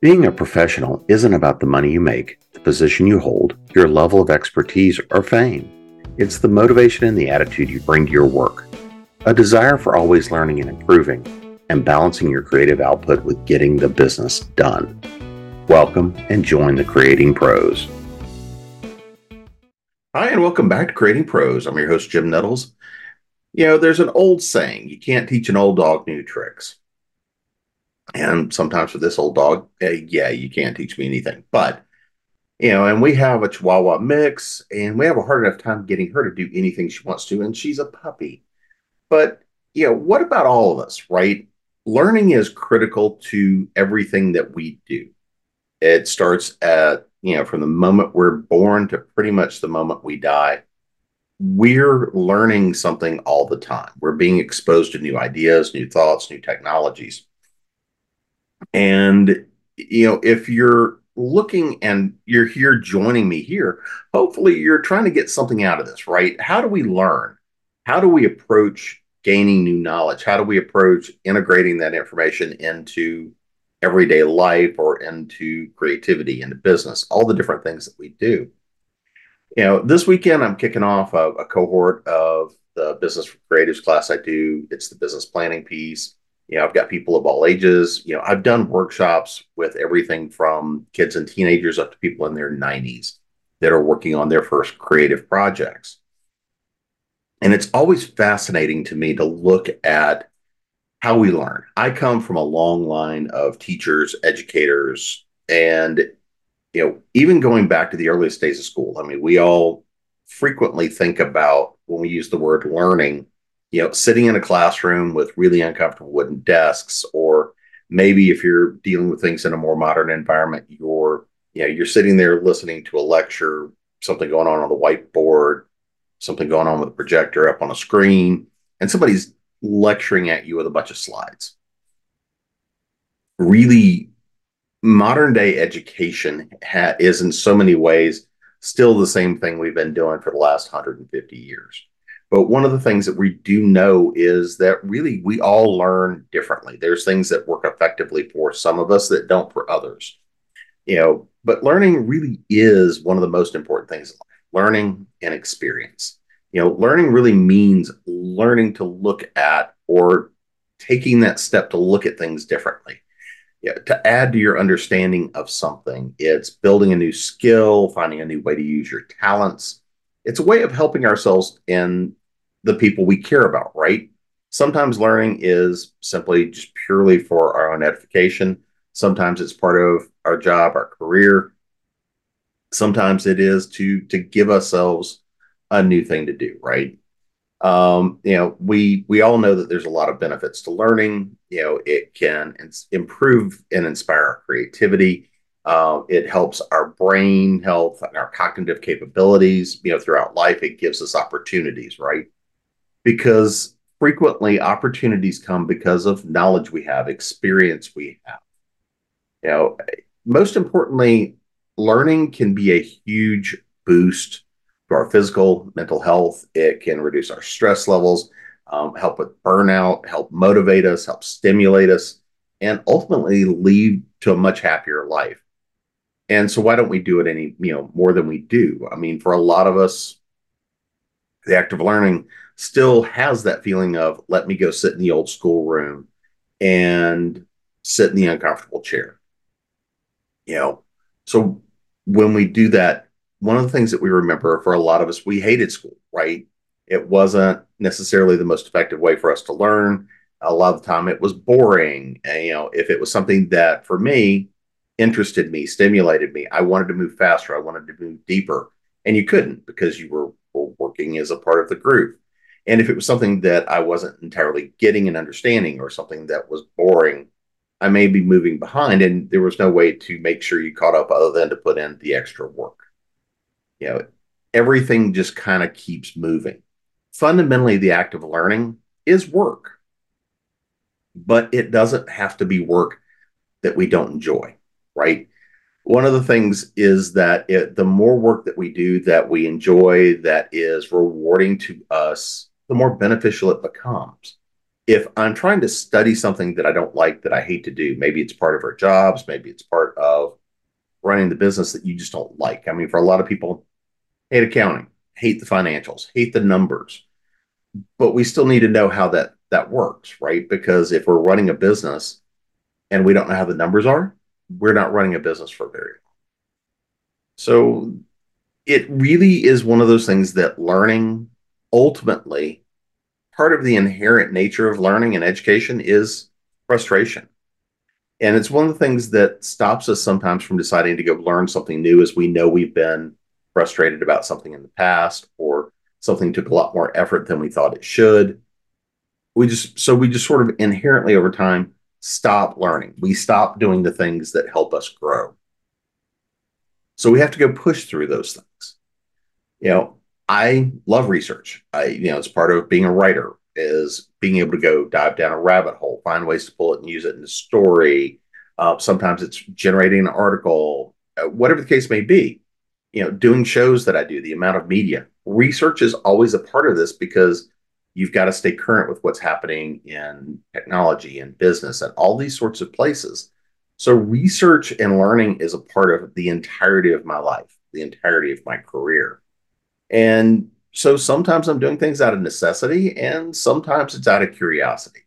Being a professional isn't about the money you make, the position you hold, your level of expertise, or fame. It's the motivation and the attitude you bring to your work. A desire for always learning and improving, and balancing your creative output with getting the business done. Welcome and join the Creating Pros. Hi, and welcome back to Creating Pros. I'm your host, Jim Nettles. You know, there's an old saying you can't teach an old dog new tricks. And sometimes with this old dog, eh, yeah, you can't teach me anything. But, you know, and we have a Chihuahua mix, and we have a hard enough time getting her to do anything she wants to, and she's a puppy. But, you know, what about all of us, right? Learning is critical to everything that we do. It starts at, you know, from the moment we're born to pretty much the moment we die. We're learning something all the time. We're being exposed to new ideas, new thoughts, new technologies and, you know, if you're looking and you're here joining me here, hopefully you're trying to get something out of this, right? How do we learn? How do we approach gaining new knowledge? How do we approach integrating that information into everyday life or into creativity, into business, all the different things that we do? You know, this weekend I'm kicking off a, a cohort of the business for creatives class I do. It's the business planning piece you know, I've got people of all ages. You know, I've done workshops with everything from kids and teenagers up to people in their 90s that are working on their first creative projects. And it's always fascinating to me to look at how we learn. I come from a long line of teachers, educators, and you know, even going back to the earliest days of school. I mean, we all frequently think about when we use the word learning you know, sitting in a classroom with really uncomfortable wooden desks, or maybe if you're dealing with things in a more modern environment, you're, you know, you're sitting there listening to a lecture, something going on on the whiteboard, something going on with a projector up on a screen, and somebody's lecturing at you with a bunch of slides. Really, modern day education ha- is in so many ways still the same thing we've been doing for the last 150 years. But one of the things that we do know is that really we all learn differently. There's things that work effectively for some of us that don't for others. You know, but learning really is one of the most important things learning and experience. You know, learning really means learning to look at or taking that step to look at things differently. Yeah, to add to your understanding of something, it's building a new skill, finding a new way to use your talents. It's a way of helping ourselves in the people we care about, right? Sometimes learning is simply just purely for our own edification. Sometimes it's part of our job, our career. Sometimes it is to to give ourselves a new thing to do, right? Um, you know, we we all know that there's a lot of benefits to learning. You know, it can improve and inspire our creativity. Uh, it helps our brain health and our cognitive capabilities. You know, throughout life, it gives us opportunities, right? Because frequently opportunities come because of knowledge we have, experience we have. You know, most importantly, learning can be a huge boost to our physical, mental health. It can reduce our stress levels, um, help with burnout, help motivate us, help stimulate us, and ultimately lead to a much happier life. And so, why don't we do it any, you know, more than we do? I mean, for a lot of us, the act of learning still has that feeling of let me go sit in the old school room and sit in the uncomfortable chair. You know, so when we do that, one of the things that we remember for a lot of us, we hated school, right? It wasn't necessarily the most effective way for us to learn. A lot of the time it was boring. And, you know, if it was something that for me interested me, stimulated me, I wanted to move faster, I wanted to move deeper. And you couldn't because you were, were working as a part of the group. And if it was something that I wasn't entirely getting and understanding or something that was boring, I may be moving behind. And there was no way to make sure you caught up other than to put in the extra work. You know, everything just kind of keeps moving. Fundamentally, the act of learning is work, but it doesn't have to be work that we don't enjoy, right? One of the things is that it, the more work that we do that we enjoy, that is rewarding to us, the more beneficial it becomes. if I'm trying to study something that I don't like, that I hate to do, maybe it's part of our jobs, maybe it's part of running the business that you just don't like. I mean, for a lot of people, hate accounting, hate the financials, hate the numbers, but we still need to know how that that works, right? Because if we're running a business and we don't know how the numbers are, we're not running a business for very long. So it really is one of those things that learning ultimately part of the inherent nature of learning and education is frustration. And it's one of the things that stops us sometimes from deciding to go learn something new as we know we've been frustrated about something in the past or something took a lot more effort than we thought it should. We just so we just sort of inherently over time stop learning. We stop doing the things that help us grow. So we have to go push through those things. You know, I love research. I, you know, it's part of being a writer is being able to go dive down a rabbit hole, find ways to pull it and use it in the story. Uh, sometimes it's generating an article, uh, whatever the case may be. You know, doing shows that I do, the amount of media research is always a part of this because you've got to stay current with what's happening in technology and business and all these sorts of places. So research and learning is a part of the entirety of my life, the entirety of my career. And so sometimes I'm doing things out of necessity, and sometimes it's out of curiosity.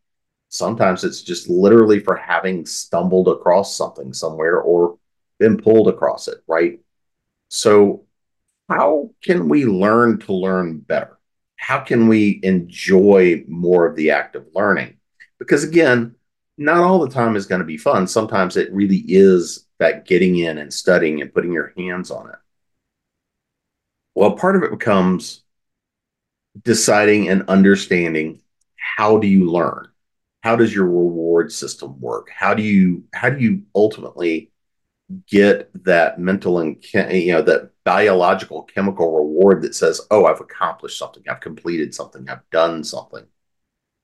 Sometimes it's just literally for having stumbled across something somewhere or been pulled across it, right? So, how can we learn to learn better? How can we enjoy more of the act of learning? Because again, not all the time is going to be fun. Sometimes it really is that getting in and studying and putting your hands on it. Well, part of it becomes deciding and understanding how do you learn? How does your reward system work? How do you how do you ultimately get that mental and you know that biological chemical reward that says, "Oh, I've accomplished something. I've completed something. I've done something."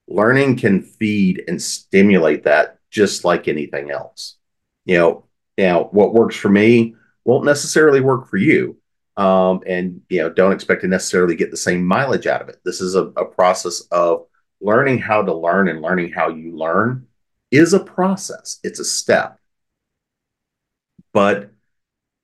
Learning can feed and stimulate that just like anything else. You know, now what works for me won't necessarily work for you um, and you know don't expect to necessarily get the same mileage out of it. This is a, a process of learning how to learn and learning how you learn is a process. It's a step. But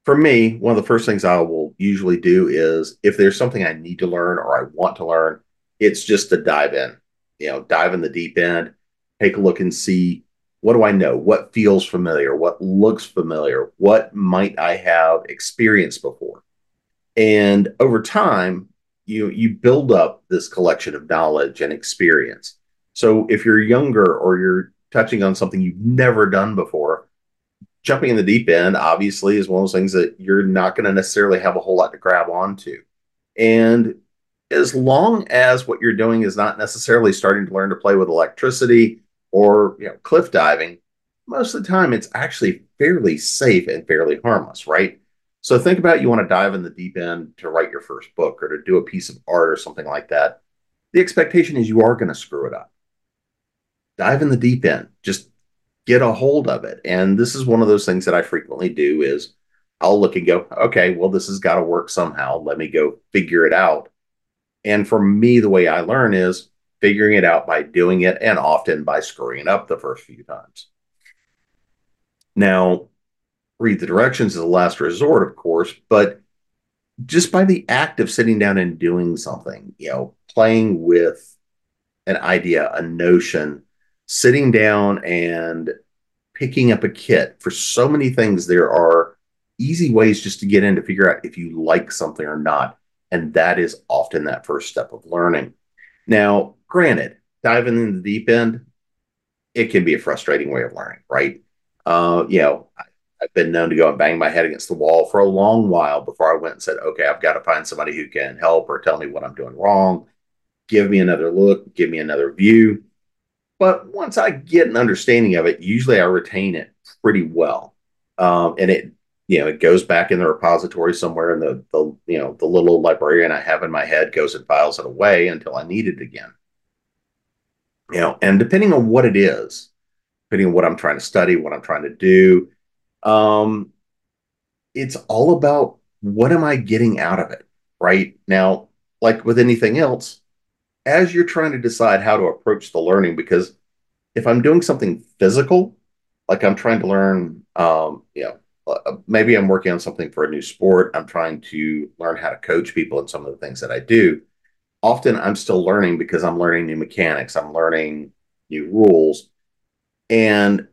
for me, one of the first things I will usually do is if there's something I need to learn or I want to learn, it's just to dive in. You know, dive in the deep end, take a look and see what do I know? What feels familiar? What looks familiar? What might I have experienced before? And over time, you you build up this collection of knowledge and experience. So if you're younger or you're touching on something you've never done before, jumping in the deep end obviously is one of those things that you're not going to necessarily have a whole lot to grab onto. And as long as what you're doing is not necessarily starting to learn to play with electricity or you know cliff diving, most of the time it's actually fairly safe and fairly harmless, right? So think about you want to dive in the deep end to write your first book or to do a piece of art or something like that. The expectation is you are going to screw it up. Dive in the deep end. Just get a hold of it. And this is one of those things that I frequently do is I'll look and go, okay, well, this has got to work somehow. Let me go figure it out. And for me, the way I learn is figuring it out by doing it and often by screwing up the first few times. Now, read the directions as a last resort, of course, but just by the act of sitting down and doing something, you know, playing with an idea, a notion, sitting down and picking up a kit for so many things, there are easy ways just to get in to figure out if you like something or not. And that is often that first step of learning. Now, granted, diving in the deep end, it can be a frustrating way of learning, right? Uh, you know, I've been known to go and bang my head against the wall for a long while before I went and said, okay, I've got to find somebody who can help or tell me what I'm doing wrong, give me another look, give me another view. But once I get an understanding of it, usually I retain it pretty well. Um, and it, you know, it goes back in the repository somewhere and the, the, you know, the little librarian I have in my head goes and files it away until I need it again. You know, and depending on what it is, depending on what I'm trying to study, what I'm trying to do, um, it's all about what am I getting out of it, right? Now, like with anything else, as you're trying to decide how to approach the learning, because if I'm doing something physical, like I'm trying to learn, um, you know, uh, maybe I'm working on something for a new sport. I'm trying to learn how to coach people in some of the things that I do. Often I'm still learning because I'm learning new mechanics, I'm learning new rules. And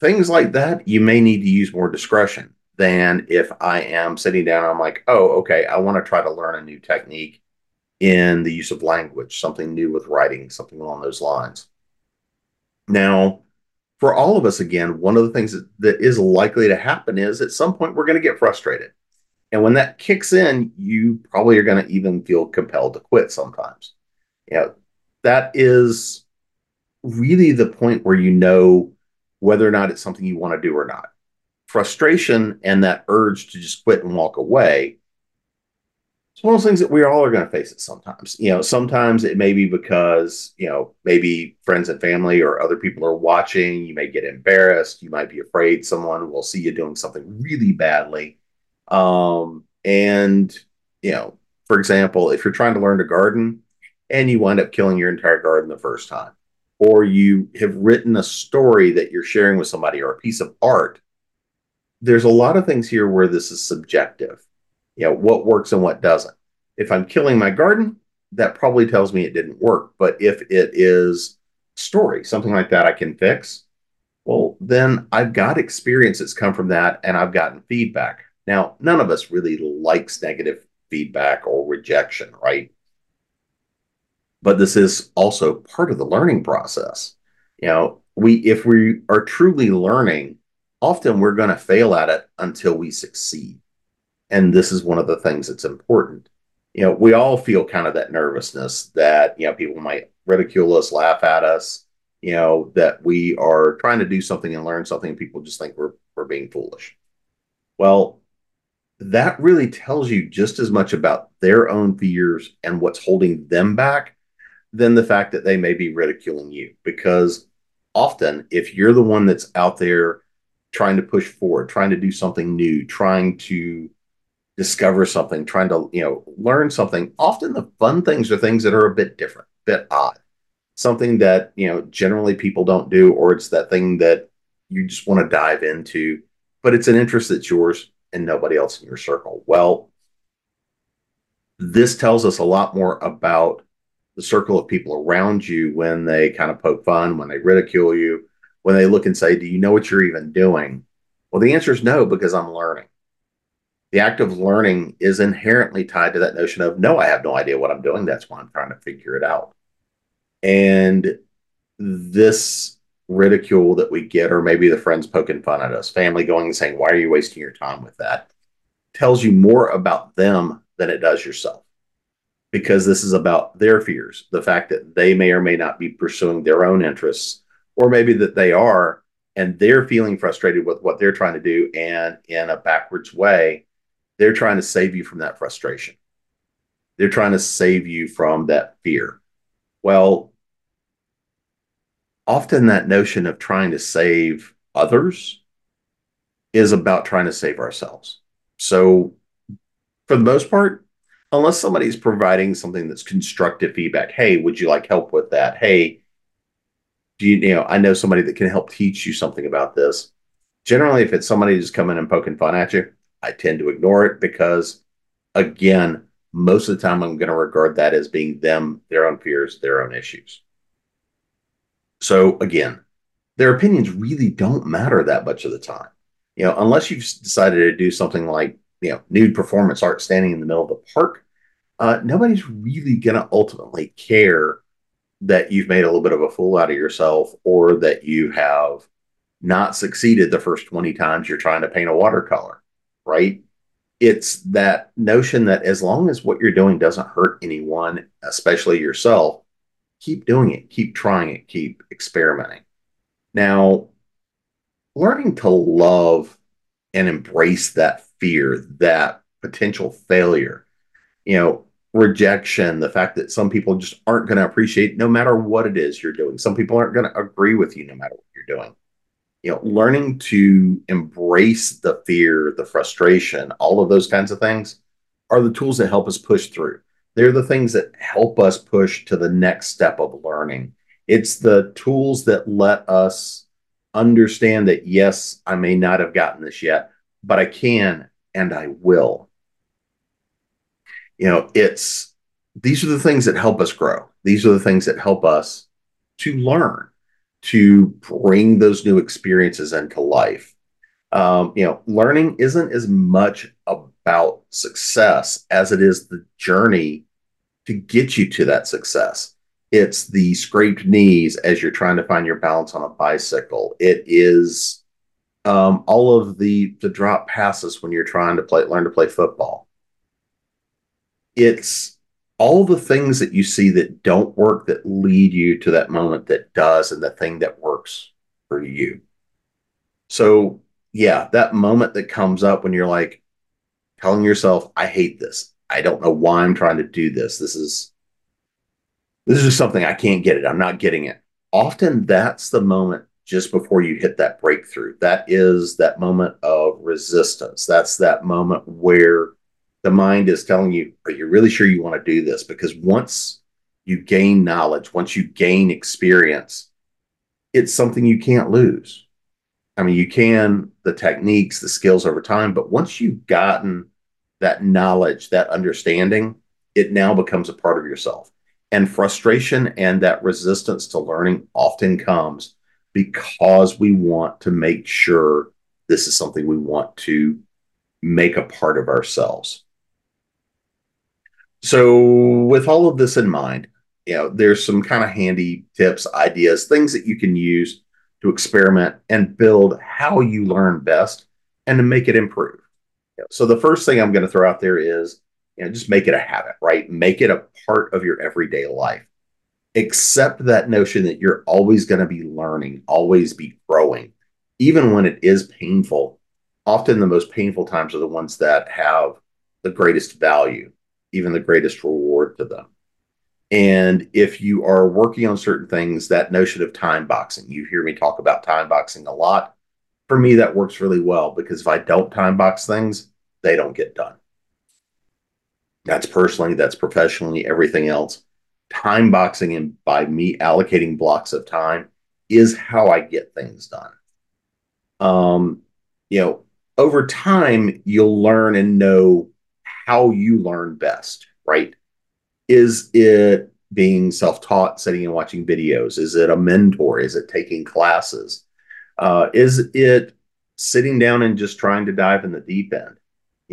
things like that, you may need to use more discretion than if I am sitting down I'm like, oh, okay, I want to try to learn a new technique in the use of language, something new with writing, something along those lines. Now, for all of us, again, one of the things that, is likely to happen is at some point we're going to get frustrated. And when that kicks in, you probably are going to even feel compelled to quit sometimes. Yeah, you know, that is really the point where you know whether or not it's something you want to do or not. Frustration and that urge to just quit and walk away it's one of those things that we all are going to face it sometimes. You know, sometimes it may be because, you know, maybe friends and family or other people are watching. You may get embarrassed. You might be afraid someone will see you doing something really badly. Um, and, you know, for example, if you're trying to learn to garden and you wind up killing your entire garden the first time, or you have written a story that you're sharing with somebody or a piece of art, there's a lot of things here where this is subjective you know what works and what doesn't. If i'm killing my garden that probably tells me it didn't work. But if it is story something like that i can fix well then i've got experience that's come from that and i've gotten feedback. Now none of us really likes negative feedback or rejection right? But this is also part of the learning process. You know we if we are truly learning often we're going to fail at it until we succeed and this is one of the things that's important. You know we all feel kind of that nervousness that you know people might ridicule us laugh at us you know that we are trying to do something and learn something and people just think we're we're being foolish. Well that really tells you just as much about their own fears and what's holding them back than the fact that they may be ridiculing you. Because often if you're the one that's out there trying to push forward trying to do something new trying to discover something, trying to, you know, learn something. Often the fun things are things that are a bit different, a bit odd. Something that, you know, generally people don't do, or it's that thing that you just want to dive into, but it's an interest that's yours and nobody else in your circle. Well, this tells us a lot more about the circle of people around you when they kind of poke fun, when they ridicule you, when they look and say, Do you know what you're even doing? Well, the answer is no, because I'm learning the act of learning is inherently tied to that notion of no i have no idea what i'm doing. That's why i'm trying to figure it out. And this ridicule that we get or maybe the friends poking fun at us family going and saying why are you wasting your time with that? Tells you more about them than it does yourself. Because this is about their fears. The fact that they may or may not be pursuing their own interests or maybe that they are and they're feeling frustrated with what they're trying to do and in a backwards way they're trying to save you from that frustration. They're trying to save you from that fear. Well, often that notion of trying to save others is about trying to save ourselves. So, for the most part, unless somebody's providing something that's constructive feedback, hey, would you like help with that? Hey, do you, you know, I know somebody that can help teach you something about this. Generally, if it's somebody just coming and poking fun at you, I tend to ignore it because, again, most of the time I'm going to regard that as being them, their own fears, their own issues. So, again, their opinions really don't matter that much of the time. You know, unless you've decided to do something like, you know, nude performance art standing in the middle of the park, uh, nobody's really going to ultimately care that you've made a little bit of a fool out of yourself or that you have not succeeded the first 20 times you're trying to paint a watercolor right? It's that notion that as long as what you're doing doesn't hurt anyone, especially yourself, keep doing it, keep trying it, keep experimenting. Now, learning to love and embrace that fear, that potential failure, you know, rejection, the fact that some people just aren't going to appreciate no matter what it is you're doing. Some people aren't going to agree with you no matter what you're doing you know, learning to embrace the fear, the frustration, all of those kinds of things are the tools that help us push through. They're the things that help us push to the next step of learning. It's the tools that let us understand that, yes, I may not have gotten this yet, but I can and I will. You know, it's these are the things that help us grow. These are the things that help us to learn, to bring those new experiences into life. Um, you know, learning isn't as much about success as it is the journey to get you to that success. It's the scraped knees as you're trying to find your balance on a bicycle. It is um, all of the the drop passes when you're trying to play learn to play football. It's all the things that you see that don't work that lead you to that moment that does and the thing that works for you. So yeah, that moment that comes up when you're like telling yourself, I hate this. I don't know why I'm trying to do this. This is this is just something I can't get it. I'm not getting it. Often that's the moment just before you hit that breakthrough. That is that moment of resistance. That's that moment where the mind is telling you, Are you really sure you want to do this? Because once you gain knowledge, once you gain experience, it's something you can't lose. I mean, you can, the techniques, the skills over time, but once you've gotten that knowledge, that understanding, it now becomes a part of yourself. And frustration and that resistance to learning often comes because we want to make sure this is something we want to make a part of ourselves. So, with all of this in mind, you know, there's some kind of handy tips, ideas, things that you can use to experiment and build how you learn best and to make it improve. So, the first thing I'm going to throw out there is you know, just make it a habit, right? Make it a part of your everyday life. Accept that notion that you're always going to be learning, always be growing, even when it is painful. Often the most painful times are the ones that have the greatest value, even the greatest reward to them. And if you are working on certain things, that notion of time boxing, you hear me talk about time boxing a lot. For me, that works really well because if I don't time box things, they don't get done. That's personally, that's professionally, everything else. Time boxing and by me allocating blocks of time is how I get things done. Um, you know, over time, you'll learn and know how you learn best, right? Is it being self taught, sitting and watching videos? Is it a mentor? Is it taking classes? Uh, is it sitting down and just trying to dive in the deep end?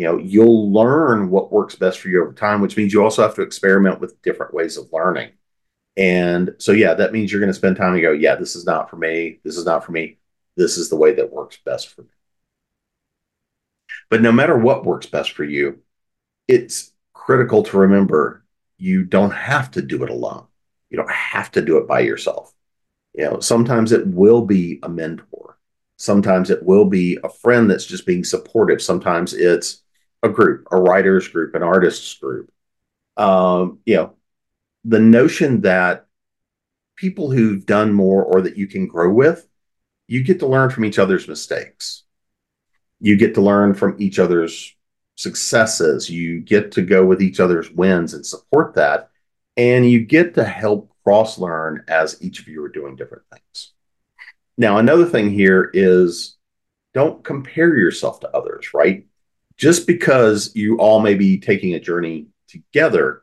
you know you'll learn what works best for you over time which means you also have to experiment with different ways of learning and so yeah that means you're going to spend time and go yeah this is not for me this is not for me this is the way that works best for me but no matter what works best for you it's critical to remember you don't have to do it alone you don't have to do it by yourself you know sometimes it will be a mentor sometimes it will be a friend that's just being supportive sometimes it's a group, a writers group, an artists group. Um, you know, the notion that people who've done more or that you can grow with, you get to learn from each other's mistakes. You get to learn from each other's successes. You get to go with each other's wins and support that. And you get to help cross learn as each of you are doing different things. Now, another thing here is don't compare yourself to others, right? just because you all may be taking a journey together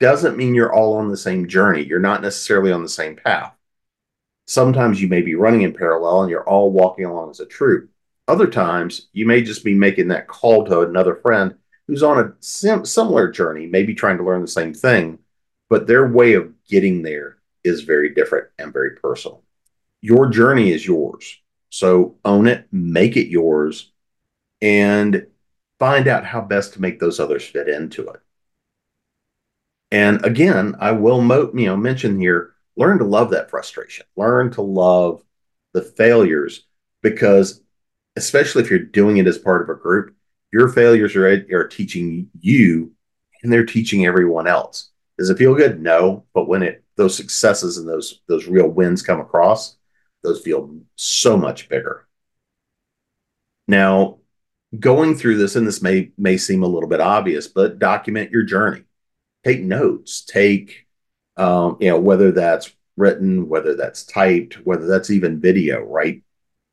doesn't mean you're all on the same journey. You're not necessarily on the same path. Sometimes you may be running in parallel and you're all walking along as a troop. Other times you may just be making that call to another friend who's on a sim- similar journey, maybe trying to learn the same thing, but their way of getting there is very different and very personal. Your journey is yours. So own it, make it yours, and find out how best to make those others fit into it. And again, I will mo- you know mention here, learn to love that frustration. Learn to love the failures because especially if you're doing it as part of a group, your failures are, are teaching you and they're teaching everyone else. Does it feel good? No, but when it those successes and those those real wins come across, those feel so much bigger. Now, going through this, and this may may seem a little bit obvious, but document your journey. take notes, take, um, you know, whether that's written, whether that's typed, whether that's even video, right?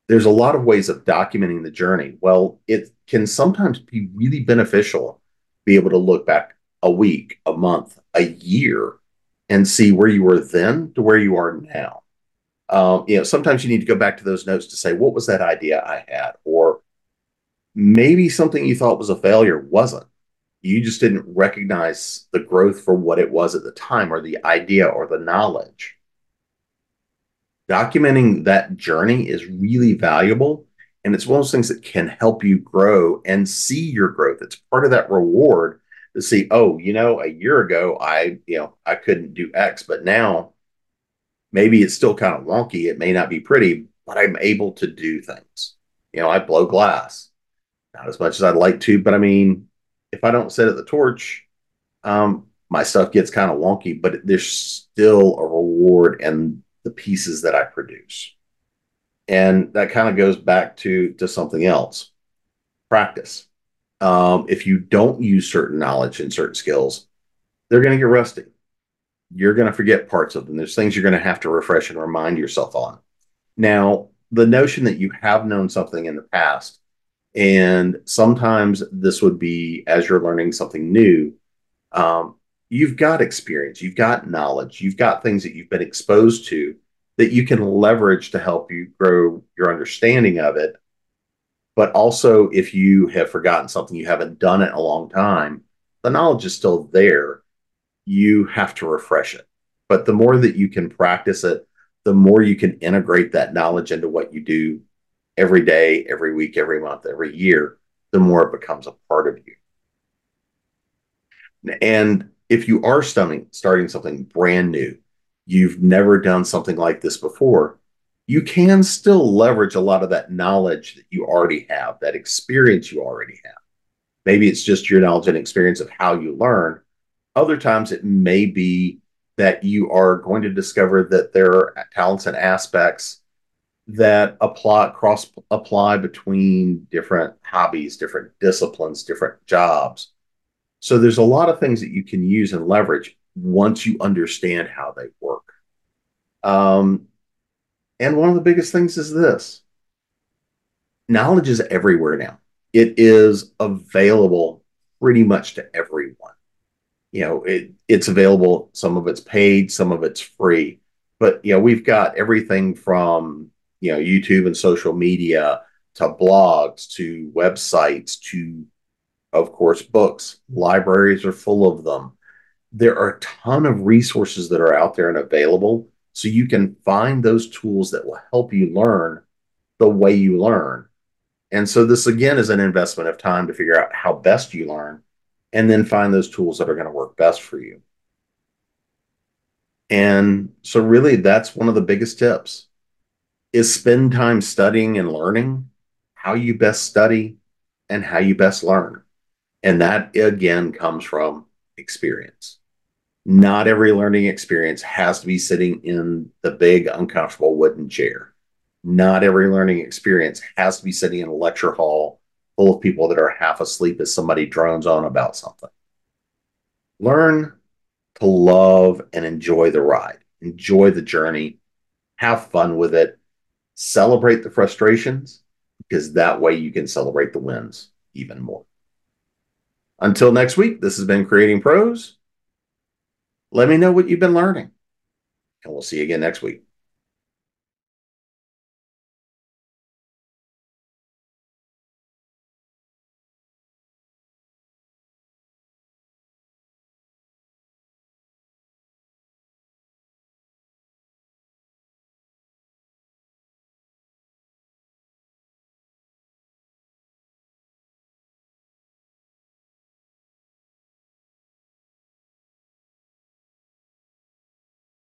There's a lot of ways of documenting the journey. Well, it can sometimes be really beneficial to be able to look back a week, a month, a year, and see where you were then to where you are now. Um, you know, sometimes you need to go back to those notes to say, what was that idea I had? Or maybe something you thought was a failure wasn't. You just didn't recognize the growth for what it was at the time, or the idea, or the knowledge. Documenting that journey is really valuable. And it's one of those things that can help you grow and see your growth. It's part of that reward to see, oh, you know, a year ago I, you know, I couldn't do X, but now maybe it's still kind of wonky. It may not be pretty, but I'm able to do things. You know, I blow glass, not as much as I'd like to, but I mean, if I don't set at the torch, um, my stuff gets kind of wonky, but there's still a reward in the pieces that I produce. And that kind of goes back to to something else. Practice. Um, if you don't use certain knowledge and certain skills, they're going to get rusty you're going to forget parts of them. There's things you're going to have to refresh and remind yourself on. Now, the notion that you have known something in the past, and sometimes this would be as you're learning something new, um, you've got experience, you've got knowledge, you've got things that you've been exposed to that you can leverage to help you grow your understanding of it. But also, if you have forgotten something, you haven't done it in a long time, the knowledge is still there you have to refresh it. But the more that you can practice it, the more you can integrate that knowledge into what you do every day, every week, every month, every year, the more it becomes a part of you. And if you are starting, starting something brand new, you've never done something like this before, you can still leverage a lot of that knowledge that you already have, that experience you already have. Maybe it's just your knowledge and experience of how you learn, other times it may be that you are going to discover that there are talents and aspects that apply cross apply between different hobbies, different disciplines, different jobs. So there's a lot of things that you can use and leverage once you understand how they work. Um, and one of the biggest things is this knowledge is everywhere now. It is available pretty much to everyone you know it, it's available some of it's paid some of it's free but you know we've got everything from you know youtube and social media to blogs to websites to of course books libraries are full of them there are a ton of resources that are out there and available so you can find those tools that will help you learn the way you learn and so this again is an investment of time to figure out how best you learn and then find those tools that are going to work best for you. And so really that's one of the biggest tips is spend time studying and learning how you best study and how you best learn. And that again comes from experience. Not every learning experience has to be sitting in the big uncomfortable wooden chair. Not every learning experience has to be sitting in a lecture hall full of people that are half asleep as somebody drones on about something. Learn to love and enjoy the ride, enjoy the journey, have fun with it, celebrate the frustrations, because that way you can celebrate the wins even more. Until next week, this has been Creating Pros. Let me know what you've been learning, and we'll see you again next week.